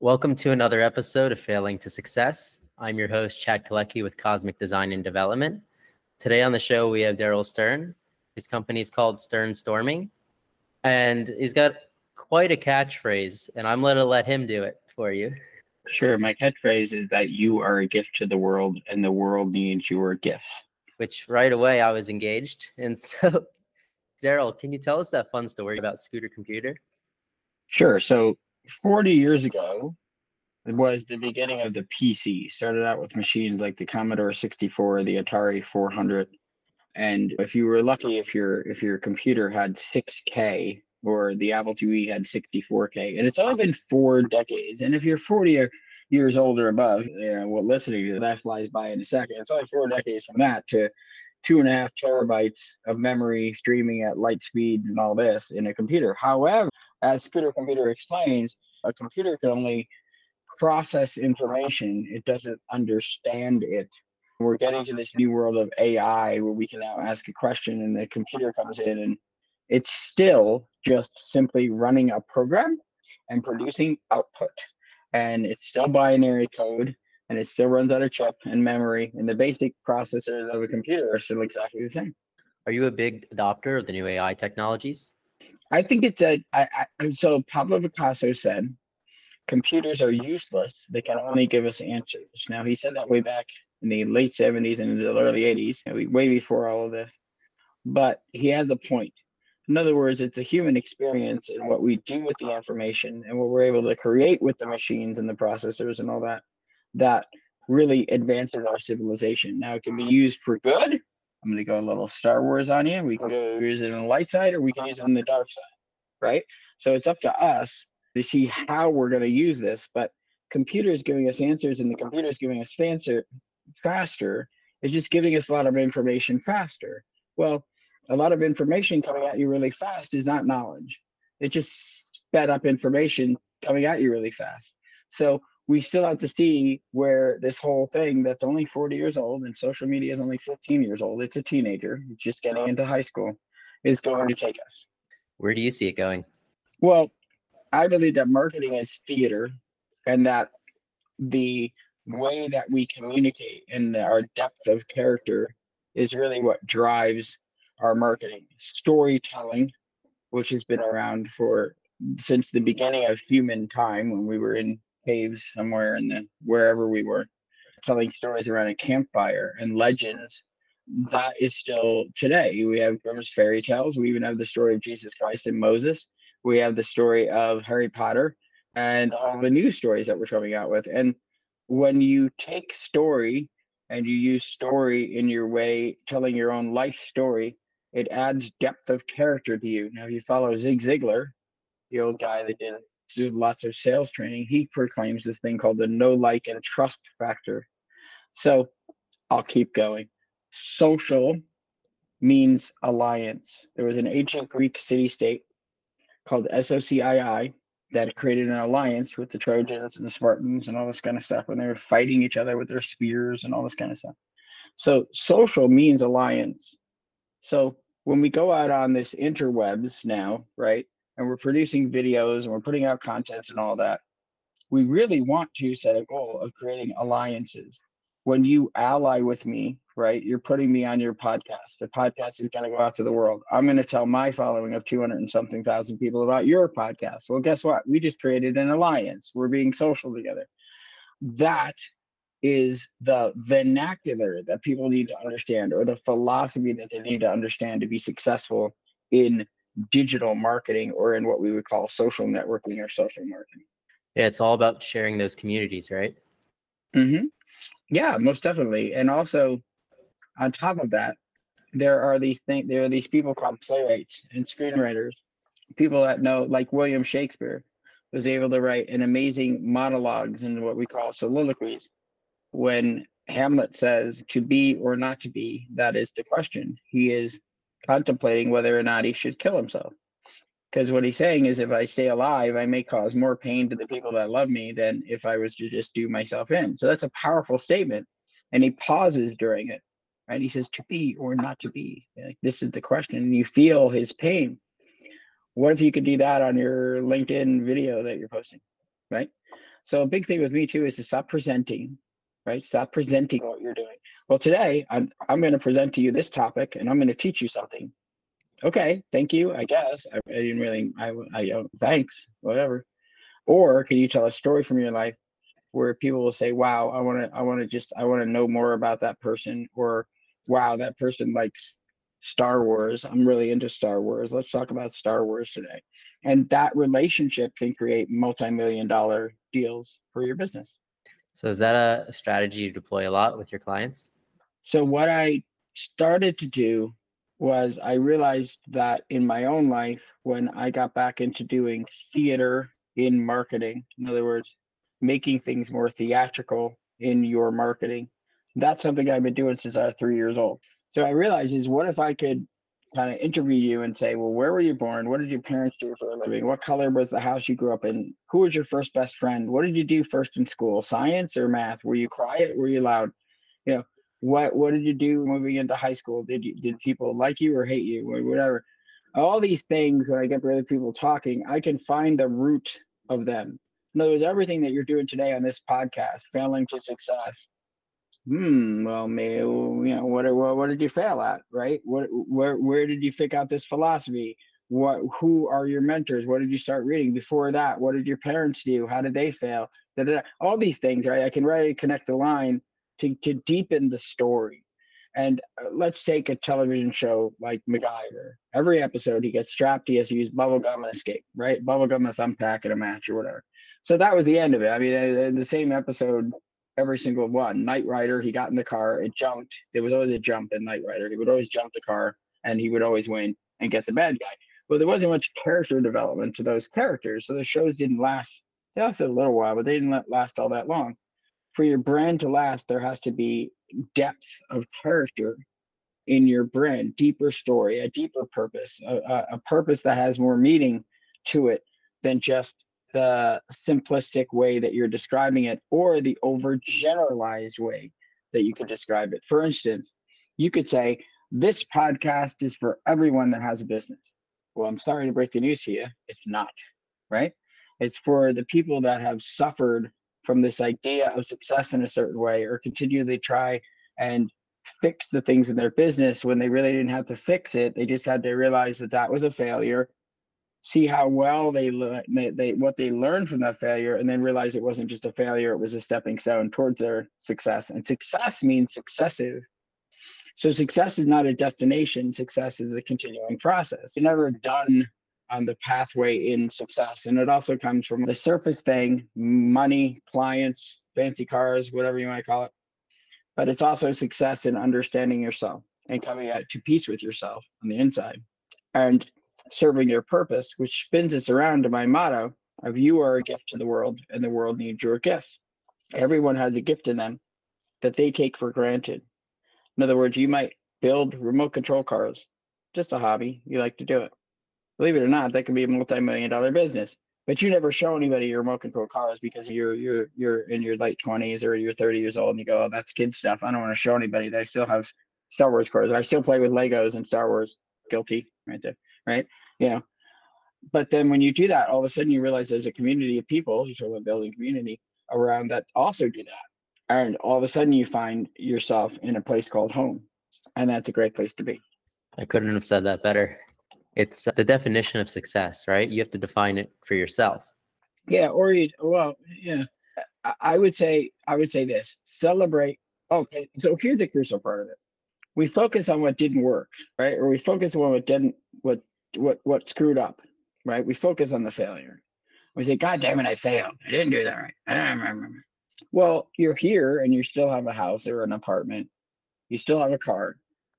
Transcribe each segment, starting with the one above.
Welcome to another episode of Failing to Success. I'm your host, Chad Kaleky with Cosmic Design and Development. Today on the show, we have Darrell Stern. His company is called Stern Storming, and he's got quite a catchphrase, and I'm going to let him do it for you. Sure. My catchphrase is that you are a gift to the world, and the world needs your gifts. Which right away I was engaged. And so, Darrell, can you tell us that fun story about Scooter Computer? Sure. So 40 years ago, it was the beginning of the PC. Started out with machines like the Commodore 64, the Atari 400, and if you were lucky, if your if your computer had 6K or the Apple IIe had 64K, and it's only been four decades. And if you're 40 years old or above, you know, what listening to that flies by in a second. It's only four decades from that to two and a half terabytes of memory streaming at light speed and all this in a computer. However, as Scooter Computer explains, a computer can only process information, it doesn't understand it. We're getting to this new world of AI where we can now ask a question and the computer comes in and it's still just simply running a program and producing output. And it's still binary code and it still runs out of chip and memory. And the basic processors of a computer are still exactly the same. Are you a big adopter of the new AI technologies? I think it's a. I, I, so Pablo Picasso said, computers are useless. They can only give us answers. Now he said that way back in the late 70s and the early 80s, way before all of this. But he has a point. In other words, it's a human experience and what we do with the information and what we're able to create with the machines and the processors and all that that really advances our civilization. Now it can be used for good I'm going to go a little Star Wars on you. We can go use it on the light side or we can use it on the dark side, right? So it's up to us to see how we're going to use this. But computers giving us answers and the computers giving us faster, faster is just giving us a lot of information faster. Well, a lot of information coming at you really fast is not knowledge. It just sped up information coming at you really fast. So we still have to see where this whole thing that's only 40 years old and social media is only 15 years old, it's a teenager, it's just getting into high school, is going to take us. Where do you see it going? Well, I believe that marketing is theater and that the way that we communicate and our depth of character is really what drives our marketing. Storytelling, which has been around for since the beginning of human time when we were in caves somewhere in the wherever we were, telling stories around a campfire and legends. That is still today. We have Grimm's fairy tales. We even have the story of Jesus Christ and Moses. We have the story of Harry Potter and all the new stories that we're coming out with. And when you take story and you use story in your way, telling your own life story, it adds depth of character to you. Now, if you follow Zig Ziglar, the old guy that did do lots of sales training, he proclaims this thing called the know like, and trust factor. So I'll keep going. Social means alliance. There was an ancient Greek city state called Socii that created an alliance with the Trojans and the Spartans and all this kind of stuff when they were fighting each other with their spears and all this kind of stuff. So social means alliance. So when we go out on this interwebs now, right? And we're producing videos and we're putting out content and all that, we really want to set a goal of creating alliances. When you ally with me, right, you're putting me on your podcast. The podcast is going to go out to the world. I'm going to tell my following of 200 and something thousand people about your podcast. Well, guess what? We just created an alliance. We're being social together. That is the vernacular that people need to understand or the philosophy that they need to understand to be successful in digital marketing or in what we would call social networking or social marketing. Yeah, it's all about sharing those communities, right? Mm-hmm. Yeah, most definitely. And also, on top of that, there are these things. There are these people called playwrights and screenwriters, people that know, like William Shakespeare, was able to write an amazing monologues and what we call soliloquies. When Hamlet says, "To be or not to be," that is the question. He is contemplating whether or not he should kill himself. Because what he's saying is, if I stay alive, I may cause more pain to the people that love me than if I was to just do myself in. So that's a powerful statement. And he pauses during it, right? He says, to be or not to be. Like, this is the question. And you feel his pain. What if you could do that on your LinkedIn video that you're posting, right? So a big thing with me too is to stop presenting, right? Stop presenting what you're doing. Well, today I'm I'm going to present to you this topic, and I'm going to teach you something. Okay, thank you. I guess I, I didn't really. I I don't. Thanks. Whatever. Or can you tell a story from your life where people will say, "Wow, I want to. I want to just. I want to know more about that person," or "Wow, that person likes Star Wars. I'm really into Star Wars. Let's talk about Star Wars today." And that relationship can create multi-million dollar deals for your business. So is that a strategy you deploy a lot with your clients? So what I started to do was I realized that in my own life, when I got back into doing theater in marketing, in other words, making things more theatrical in your marketing, that's something I've been doing since I was three years old. So I realized is what if I could kind of interview you and say, well, where were you born? What did your parents do for a living? What color was the house you grew up in? Who was your first best friend? What did you do first in school? Science or math? Were you quiet? Were you loud? You know, what what did you do moving into high school? Did you did people like you or hate you or whatever? All these things when I get other people talking, I can find the root of them. In other words, everything that you're doing today on this podcast, failing to success, hmm, well, maybe, you know, what, what, what did you fail at, right? What, where, where did you pick out this philosophy? What, who are your mentors? What did you start reading before that? What did your parents do? How did they fail? All these things, right? I can really connect the line to, to deepen the story. And uh, let's take a television show like MacGyver. Every episode, he gets strapped. He has to use bubble gum and escape, right? Bubble gum, a thumbtack, and a match or whatever. So that was the end of it. I mean, uh, the same episode every single one. Knight Rider, he got in the car, it jumped. There was always a jump in Knight Rider. He would always jump the car and he would always win and get the bad guy. Well, there wasn't much character development to those characters. So the shows didn't last. They lasted a little while, but they didn't last all that long. For your brand to last, there has to be depth of character in your brand, deeper story, a deeper purpose, a, a, purpose that has more meaning to it than just the simplistic way that you're describing it or the overgeneralized way that you could describe it. For instance, you could say, This podcast is for everyone that has a business. Well, I'm sorry to break the news to you. It's not, right? It's for the people that have suffered from this idea of success in a certain way or continually try and fix the things in their business when they really didn't have to fix it. They just had to realize that that was a failure see how well they, they what they learned from that failure and then realize it wasn't just a failure it was a stepping stone towards their success. And success means successive. So success is not a destination success is a continuing process. You're never done on the pathway in success and it also comes from the surface thing money clients fancy cars whatever you want to call it but it's also success in understanding yourself and coming at, to peace with yourself on the inside and serving your purpose, which spins us around to my motto of you are a gift to the world and the world needs your gifts. Everyone has a gift in them that they take for granted. In other words, you might build remote control cars, just a hobby. You like to do it. Believe it or not, that can be a multi-million dollar business. But you never show anybody your remote control cars because you're you're you're in your late twenties or you're 30 years old and you go, oh, that's kid stuff. I don't want to show anybody that I still have Star Wars cars. I still play with Legos and Star Wars. Guilty right there right? You know, but then when you do that, all of a sudden you realize there's a community of people, you talk about building community around that also do that. And all of a sudden you find yourself in a place called home. And that's a great place to be. I couldn't have said that better. It's the definition of success, right? You have to define it for yourself. Yeah, or you well, yeah. I would say I would say this. Celebrate. Okay, so here's the crucial part of it. We focus on what didn't work, right? Or we focus on what didn't what what what screwed up, right? We focus on the failure. We say, God damn it, I failed. I didn't do that right. I don't remember. Well, you're here and you still have a house or an apartment. You still have a car.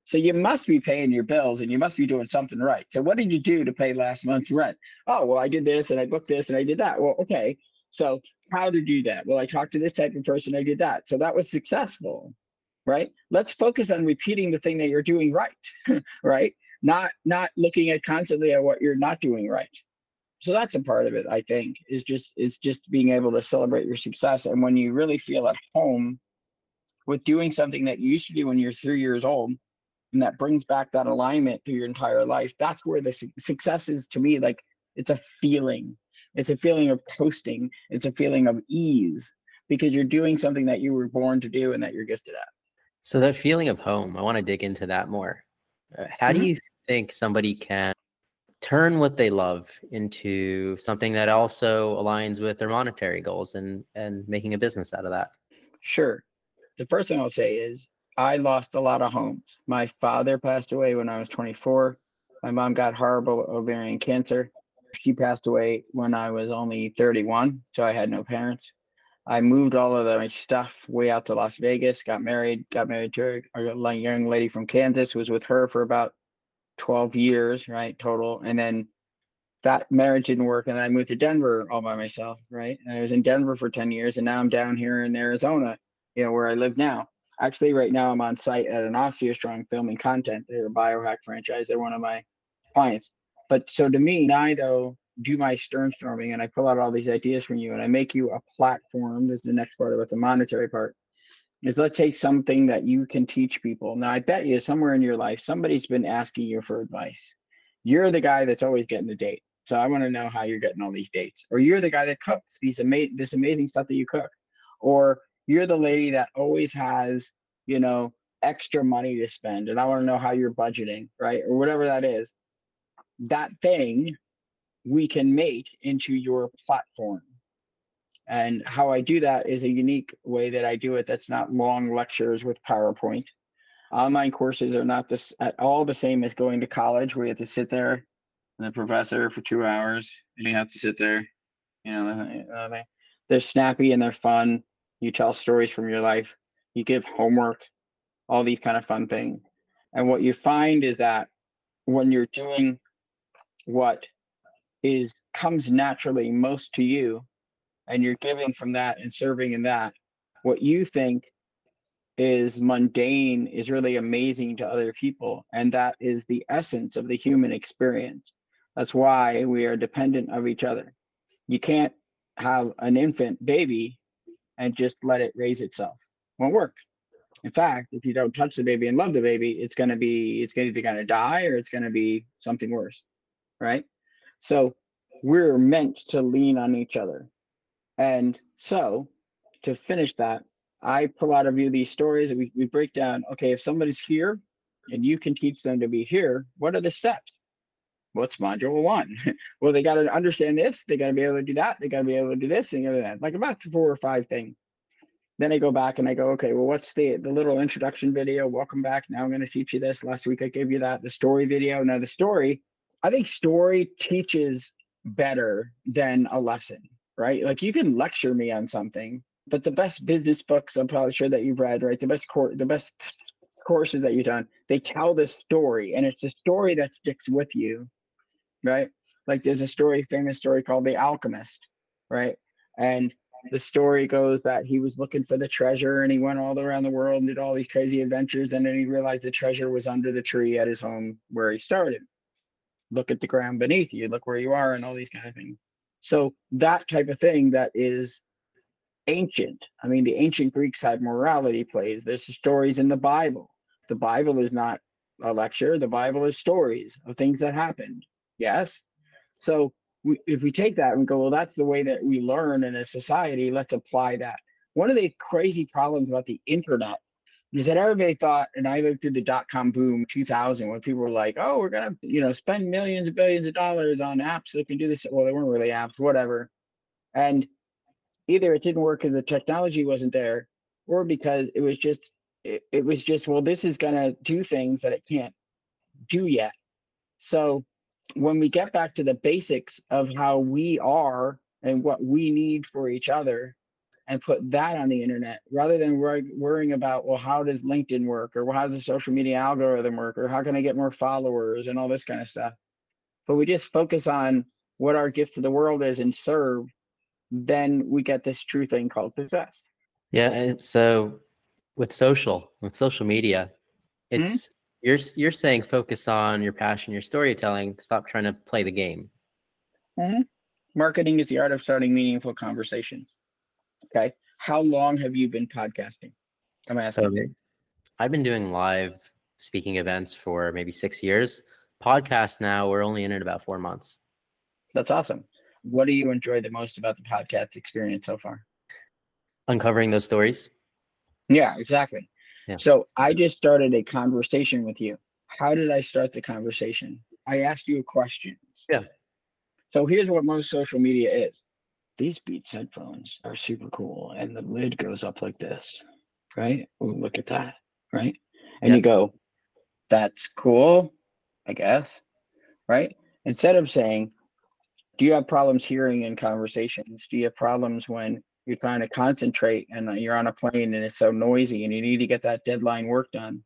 So you must be paying your bills and you must be doing something right. So what did you do to pay last month's rent? Oh, well, I did this and I booked this and I did that. Well, okay. So how to do that? Well, I talked to this type of person, I did that. So that was successful, right? Let's focus on repeating the thing that you're doing right, right? not not looking at constantly at what you're not doing right so that's a part of it i think is just is just being able to celebrate your success and when you really feel at home with doing something that you used to do when you're three years old and that brings back that alignment through your entire life that's where the su- success is to me like it's a feeling It's a feeling of coasting. It's a feeling of ease because you're doing something that you were born to do and that you're gifted at. So that feeling of home, I want to dig into that more. Uh, how mm-hmm. do you think somebody can turn what they love into something that also aligns with their monetary goals and and making a business out of that? Sure. The first thing I'll say is I lost a lot of homes. My father passed away when I was 24. My mom got horrible ovarian cancer. She passed away when I was only 31, so I had no parents. I moved all of my stuff way out to Las Vegas, got married, got married to a young lady from Kansas, was with her for about 12 years, right, total. And then that marriage didn't work. And I moved to Denver all by myself, right? And I was in Denver for 10 years. And now I'm down here in Arizona, you know, where I live now. Actually, right now I'm on site at an Austria Strong filming content. They're a biohack franchise. They're one of my clients. But so to me, I though do my stern storming and I pull out all these ideas from you and I make you a platform. This is the next part about the monetary part. Is let's take something that you can teach people. Now I bet you somewhere in your life somebody's been asking you for advice. You're the guy that's always getting a date. So I want to know how you're getting all these dates. Or you're the guy that cooks these amazing this amazing stuff that you cook. Or you're the lady that always has, you know, extra money to spend and I want to know how you're budgeting, right? Or whatever that is that thing we can make into your platform. And how I do that is a unique way that I do it that's not long lectures with PowerPoint. Online courses are not this at all the same as going to college where you have to sit there and the professor for two hours and you have to sit there. You know, uh, they're snappy and they're fun. You tell stories from your life. You give homework, all these kind of fun things. And what you find is that when you're doing what is comes naturally most to you and you're giving from that and serving in that what you think is mundane is really amazing to other people and that is the essence of the human experience that's why we are dependent of each other you can't have an infant baby and just let it raise itself won't work in fact if you don't touch the baby and love the baby it's going to be it's either going to die or it's going to be something worse right? So we're meant to lean on each other. And so to finish that, I pull out of you these stories and we, we break down, okay, if somebody's here and you can teach them to be here, what are the steps? What's module one? well, they got to understand this. They got to be able to do that. They got to be able to do this and that. Like about four or five things. Then I go back and I go, okay, well, what's the the little introduction video? Welcome back. Now I'm going to teach you this. Last week I gave you that. The story video. Now the story I think story teaches better than a lesson, right? Like you can lecture me on something, but the best business books I'm probably sure that you've read, right? The best course, the best courses that you've done, they tell this story, and it's a story that sticks with you, right? Like there's a story, famous story called The Alchemist, right? And the story goes that he was looking for the treasure and he went all around the world and did all these crazy adventures and then he realized the treasure was under the tree at his home where he started look at the ground beneath you, look where you are, and all these kind of things. So that type of thing that is ancient. I mean, the ancient Greeks had morality plays. There's stories in the Bible. The Bible is not a lecture. The Bible is stories of things that happened. Yes. So we, if we take that and go, well, that's the way that we learn in a society. Let's apply that. One of the crazy problems about the internet is that everybody thought, and I lived through the dot com boom 2000 when people were like, oh, we're going to, you know, spend millions and billions of dollars on apps that can do this. Well, they weren't really apps, whatever. And either it didn't work because the technology wasn't there or because it was just, it, it was just, well, this is going to do things that it can't do yet. So when we get back to the basics of how we are and what we need for each other, and put that on the internet rather than worrying about well how does linkedin work or well, how does the social media algorithm work or how can i get more followers and all this kind of stuff but we just focus on what our gift to the world is and serve then we get this true thing called success yeah and so with social with social media mm-hmm. it's. You're you're saying focus on your passion your storytelling stop trying to play the game mm-hmm. marketing is the art of starting meaningful conversations Okay. How long have you been podcasting? I'm asking. Okay. I've been doing live speaking events for maybe six years. Podcast now, we're only in it about four months. That's awesome. what do you enjoy the most about the podcast experience so far? Uncovering those stories. Yeah, exactly. Yeah. So I just started a conversation with you. How did I start the conversation? I asked you questions. Yeah. So here's what most social media is. These Beats headphones are super cool, and the lid goes up like this, right? Ooh, look at that, right? And Yeah. you go, "That's cool," I guess, right? Instead of saying, "Do you have problems hearing in conversations? Do you have problems when you're trying to concentrate and uh, you're on a plane and it's so noisy and you need to get that deadline work done?"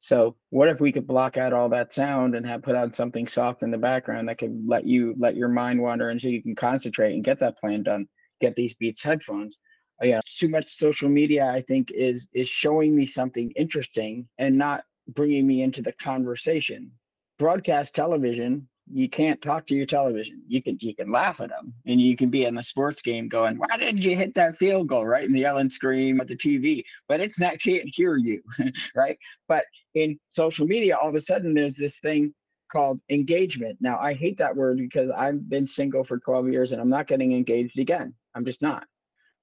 So what if we could block out all that sound and have put on something soft in the background that could let you let your mind wander and so you can concentrate and get that plan done. Get these Beats headphones. Uh, yeah, too much social media I think is is showing me something interesting and not bringing me into the conversation. Broadcast television, you can't talk to your television. You can you can laugh at them and you can be in the sports game going, "Why didn't you hit that field goal?" Right, and yell and scream at the TV, but it's not can't hear you, right? But in social media, all of a sudden there's this thing called engagement. Now, I hate that word because I've been single for 12 years and I'm not getting engaged again. I'm just not.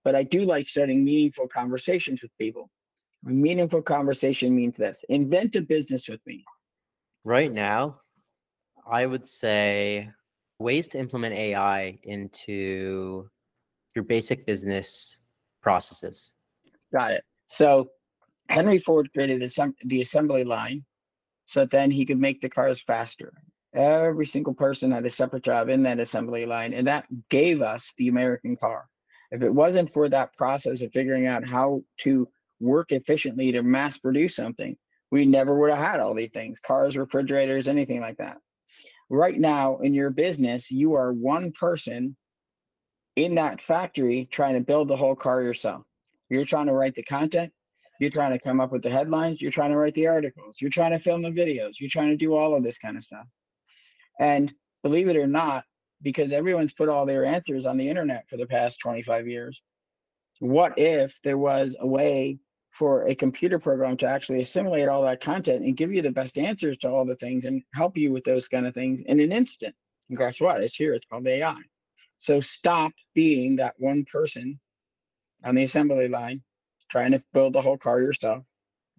But I do like starting meaningful conversations with people. A meaningful conversation means this invent a business with me. Right now, I would say ways to implement AI into your basic business processes. Got it. So Henry Ford created the, assembly line so then he could make the cars faster. Every single person had a separate job in that assembly line, and that gave us the American car. If it wasn't for that process of figuring out how to work efficiently to mass produce something, we never would have had all these things cars, refrigerators, anything like that. Right now, in your business, you are one person in that factory trying to build the whole car yourself. You're trying to write the content, you're trying to come up with the headlines, you're trying to write the articles, you're trying to film the videos, you're trying to do all of this kind of stuff. And believe it or not, because everyone's put all their answers on the internet for the past 25 years, what if there was a way for a computer program to actually assimilate all that content and give you the best answers to all the things and help you with those kind of things in an instant? And guess what? It's here. It's called AI. So stop being that one person on the assembly line trying to build the whole car yourself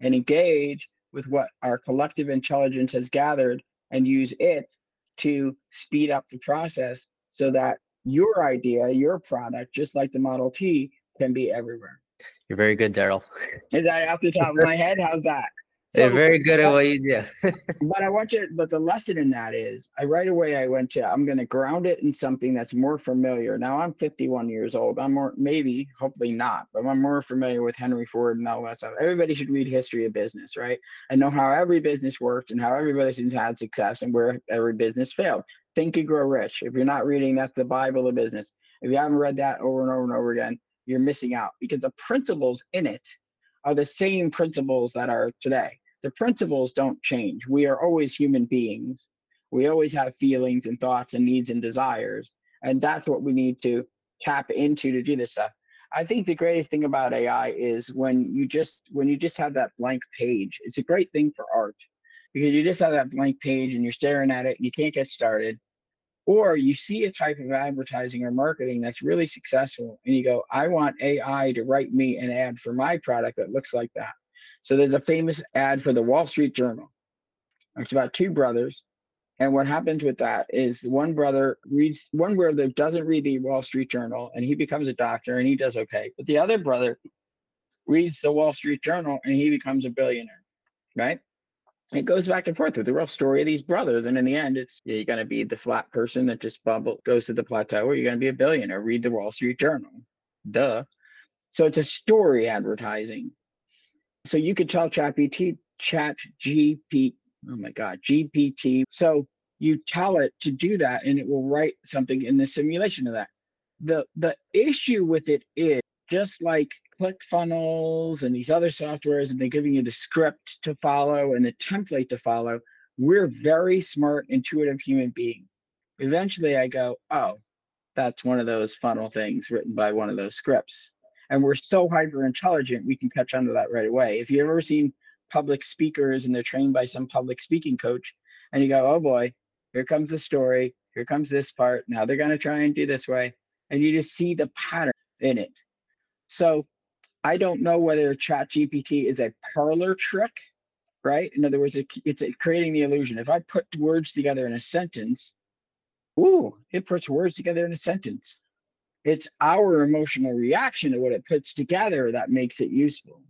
and engage with what our collective intelligence has gathered and use it to speed up the process so that your idea, your product, just like the Model T, can be everywhere. You're very good, Darrell. Is that off the top of my head? How's that? You're very good at uh, what you do. but I want you, but the lesson in that is I right away I went to, I'm going to ground it in something that's more familiar. Now I'm 51 years old. I'm more, maybe, hopefully not, but I'm more familiar with Henry Ford and all that stuff. Everybody should read history of business, right? And know how every business worked and how everybody's had success and where every business failed. Think and Grow Rich. If you're not reading, that's the Bible of business. If you haven't read that over and over and over again, you're missing out because the principles in it are the same principles that are today. The principles don't change. We are always human beings. We always have feelings and thoughts and needs and desires. And that's what we need to tap into to do this stuff. I think the greatest thing about AI is when you just when you just have that blank page. It's a great thing for art because you just have that blank page and you're staring at it and you can't get started. Or you see a type of advertising or marketing that's really successful and you go, I want AI to write me an ad for my product that looks like that. So there's a famous ad for the Wall Street Journal. It's about two brothers. And what happens with that is one brother reads, one brother doesn't read the Wall Street Journal and he becomes a doctor and he does okay. But the other brother reads the Wall Street Journal and he becomes a billionaire, right? It goes back and forth with the real story of these brothers. And in the end, it's you're going to be the flat person that just bubble goes to the plateau or you're going to be a billionaire. Read the Wall Street Journal. Duh. So it's a story advertising so you could tell ChatGPT, Chat GP, oh my God, GPT. So you tell it to do that, and it will write something in the simulation of that. the The issue with it is just like ClickFunnels and these other softwares, and they're giving you the script to follow and the template to follow. We're very smart, intuitive human beings. Eventually, I go, oh, that's one of those funnel things written by one of those scripts and we're so hyper intelligent we can catch on to that right away if you've ever seen public speakers and they're trained by some public speaking coach and you go oh boy here comes the story Here comes this part. Now they're going to try and do this way. And you just see the pattern in it. So I don't know whether Chat GPT is a parlor trick, right? In other words, it, it's uh, creating the illusion. If I put words together in a sentence, ooh, it puts words together in a sentence. It's our emotional reaction to what it puts together that makes it useful.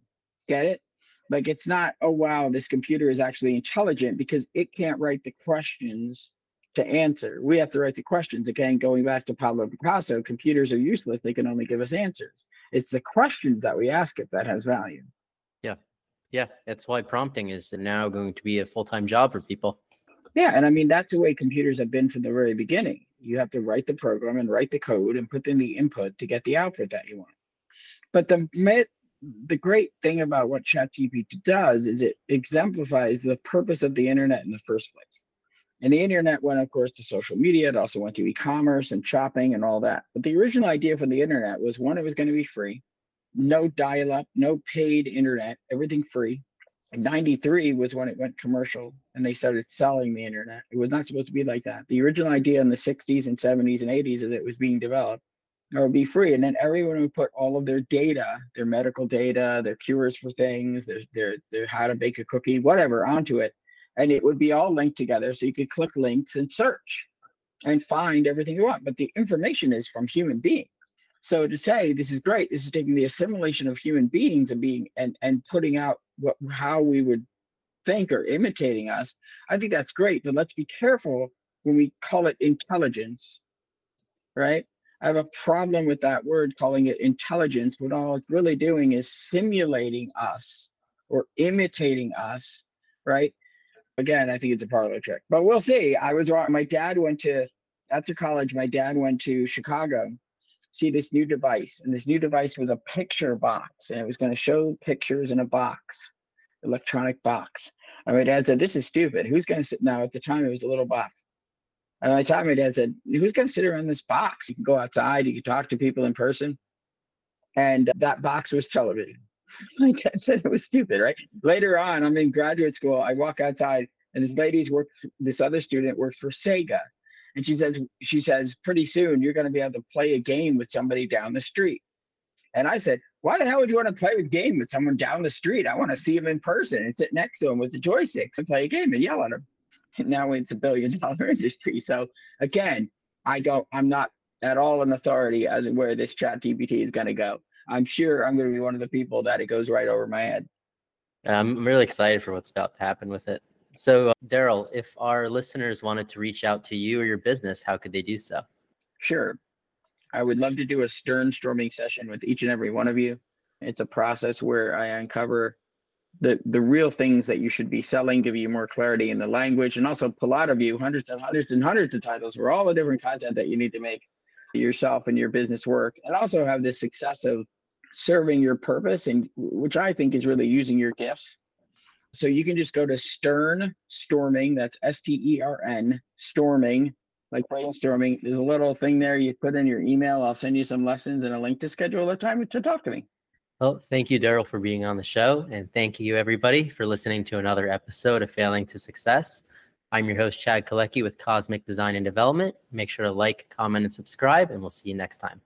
Get it? Like it's not, oh wow, this computer is actually intelligent because it can't write the questions to answer. We have to write the questions. Again, going back to Pablo Picasso, computers are useless. They can only give us answers. It's the questions that we ask it that has value. Yeah. Yeah. That's why prompting is now going to be a full time job for people. Yeah. And I mean, that's the way computers have been from the very beginning. You have to write the program and write the code and put in the input to get the output that you want. But the the great thing about what ChatGPT does is it exemplifies the purpose of the internet in the first place. And the internet went, of course, to social media. It also went to e-commerce and shopping and all that. But the original idea for the internet was one, it was going to be free, no dial-up, no paid internet, everything free. In 93 was when it went commercial and they started selling the internet. It was not supposed to be like that. The original idea in the 60s and 70s and 80s as it was being developed or be free. And then everyone would put all of their data, their medical data, their cures for things, their, their, their how to bake a cookie, whatever, onto it and it would be all linked together. So you could click links and search and find everything you want. But the information is from human beings. So to say this is great, this is taking the assimilation of human beings and being and and putting out what how we would think or imitating us. I think that's great, but let's be careful when we call it intelligence, right? I have a problem with that word calling it intelligence. What all it's really doing is simulating us or imitating us, right? Again, I think it's a parlor trick, but we'll see. I was wrong. My dad went to after college. My dad went to Chicago, see this new device, and this new device was a picture box, and it was going to show pictures in a box, electronic box. And my dad said, "This is stupid. Who's going to sit?" Now at the time, it was a little box. And I time, my dad said, "Who's going to sit around this box? You can go outside. You can talk to people in person." And that box was television. like I said, it was stupid, right? Later on, I'm in graduate school. I walk outside, and this lady's work. This other student works for Sega, and she says, she says, pretty soon you're going to be able to play a game with somebody down the street. And I said, why the hell would you want to play a game with someone down the street? I want to see him in person and sit next to him with the joysticks and play a game and yell at him. And now it's a billion dollar industry. So again, I don't, I'm not at all an authority as to where this chat GPT is going to go. I'm sure I'm going to be one of the people that it goes right over my head. I'm really excited for what's about to happen with it. So, uh, Darrell, if our listeners wanted to reach out to you or your business, how could they do so? Sure. I would love to do a stern storming session with each and every one of you. It's a process where I uncover the the real things that you should be selling, give you more clarity in the language, and also pull out of you hundreds and hundreds and hundreds of titles for all the different content that you need to make yourself and your business work, and also have this success of serving your purpose and which I think is really using your gifts. So you can just go to Stern Storming, that's S T E R N Storming, like brainstorming. There's a little thing there you put in your email. I'll send you some lessons and a link to schedule a time to talk to me. Well, thank you, Darrell, for being on the show. And thank you, everybody, for listening to another episode of Failing to Success. I'm your host, Chad Kaleky with Cosmic Design and Development. Make sure to like, comment, and subscribe, and we'll see you next time.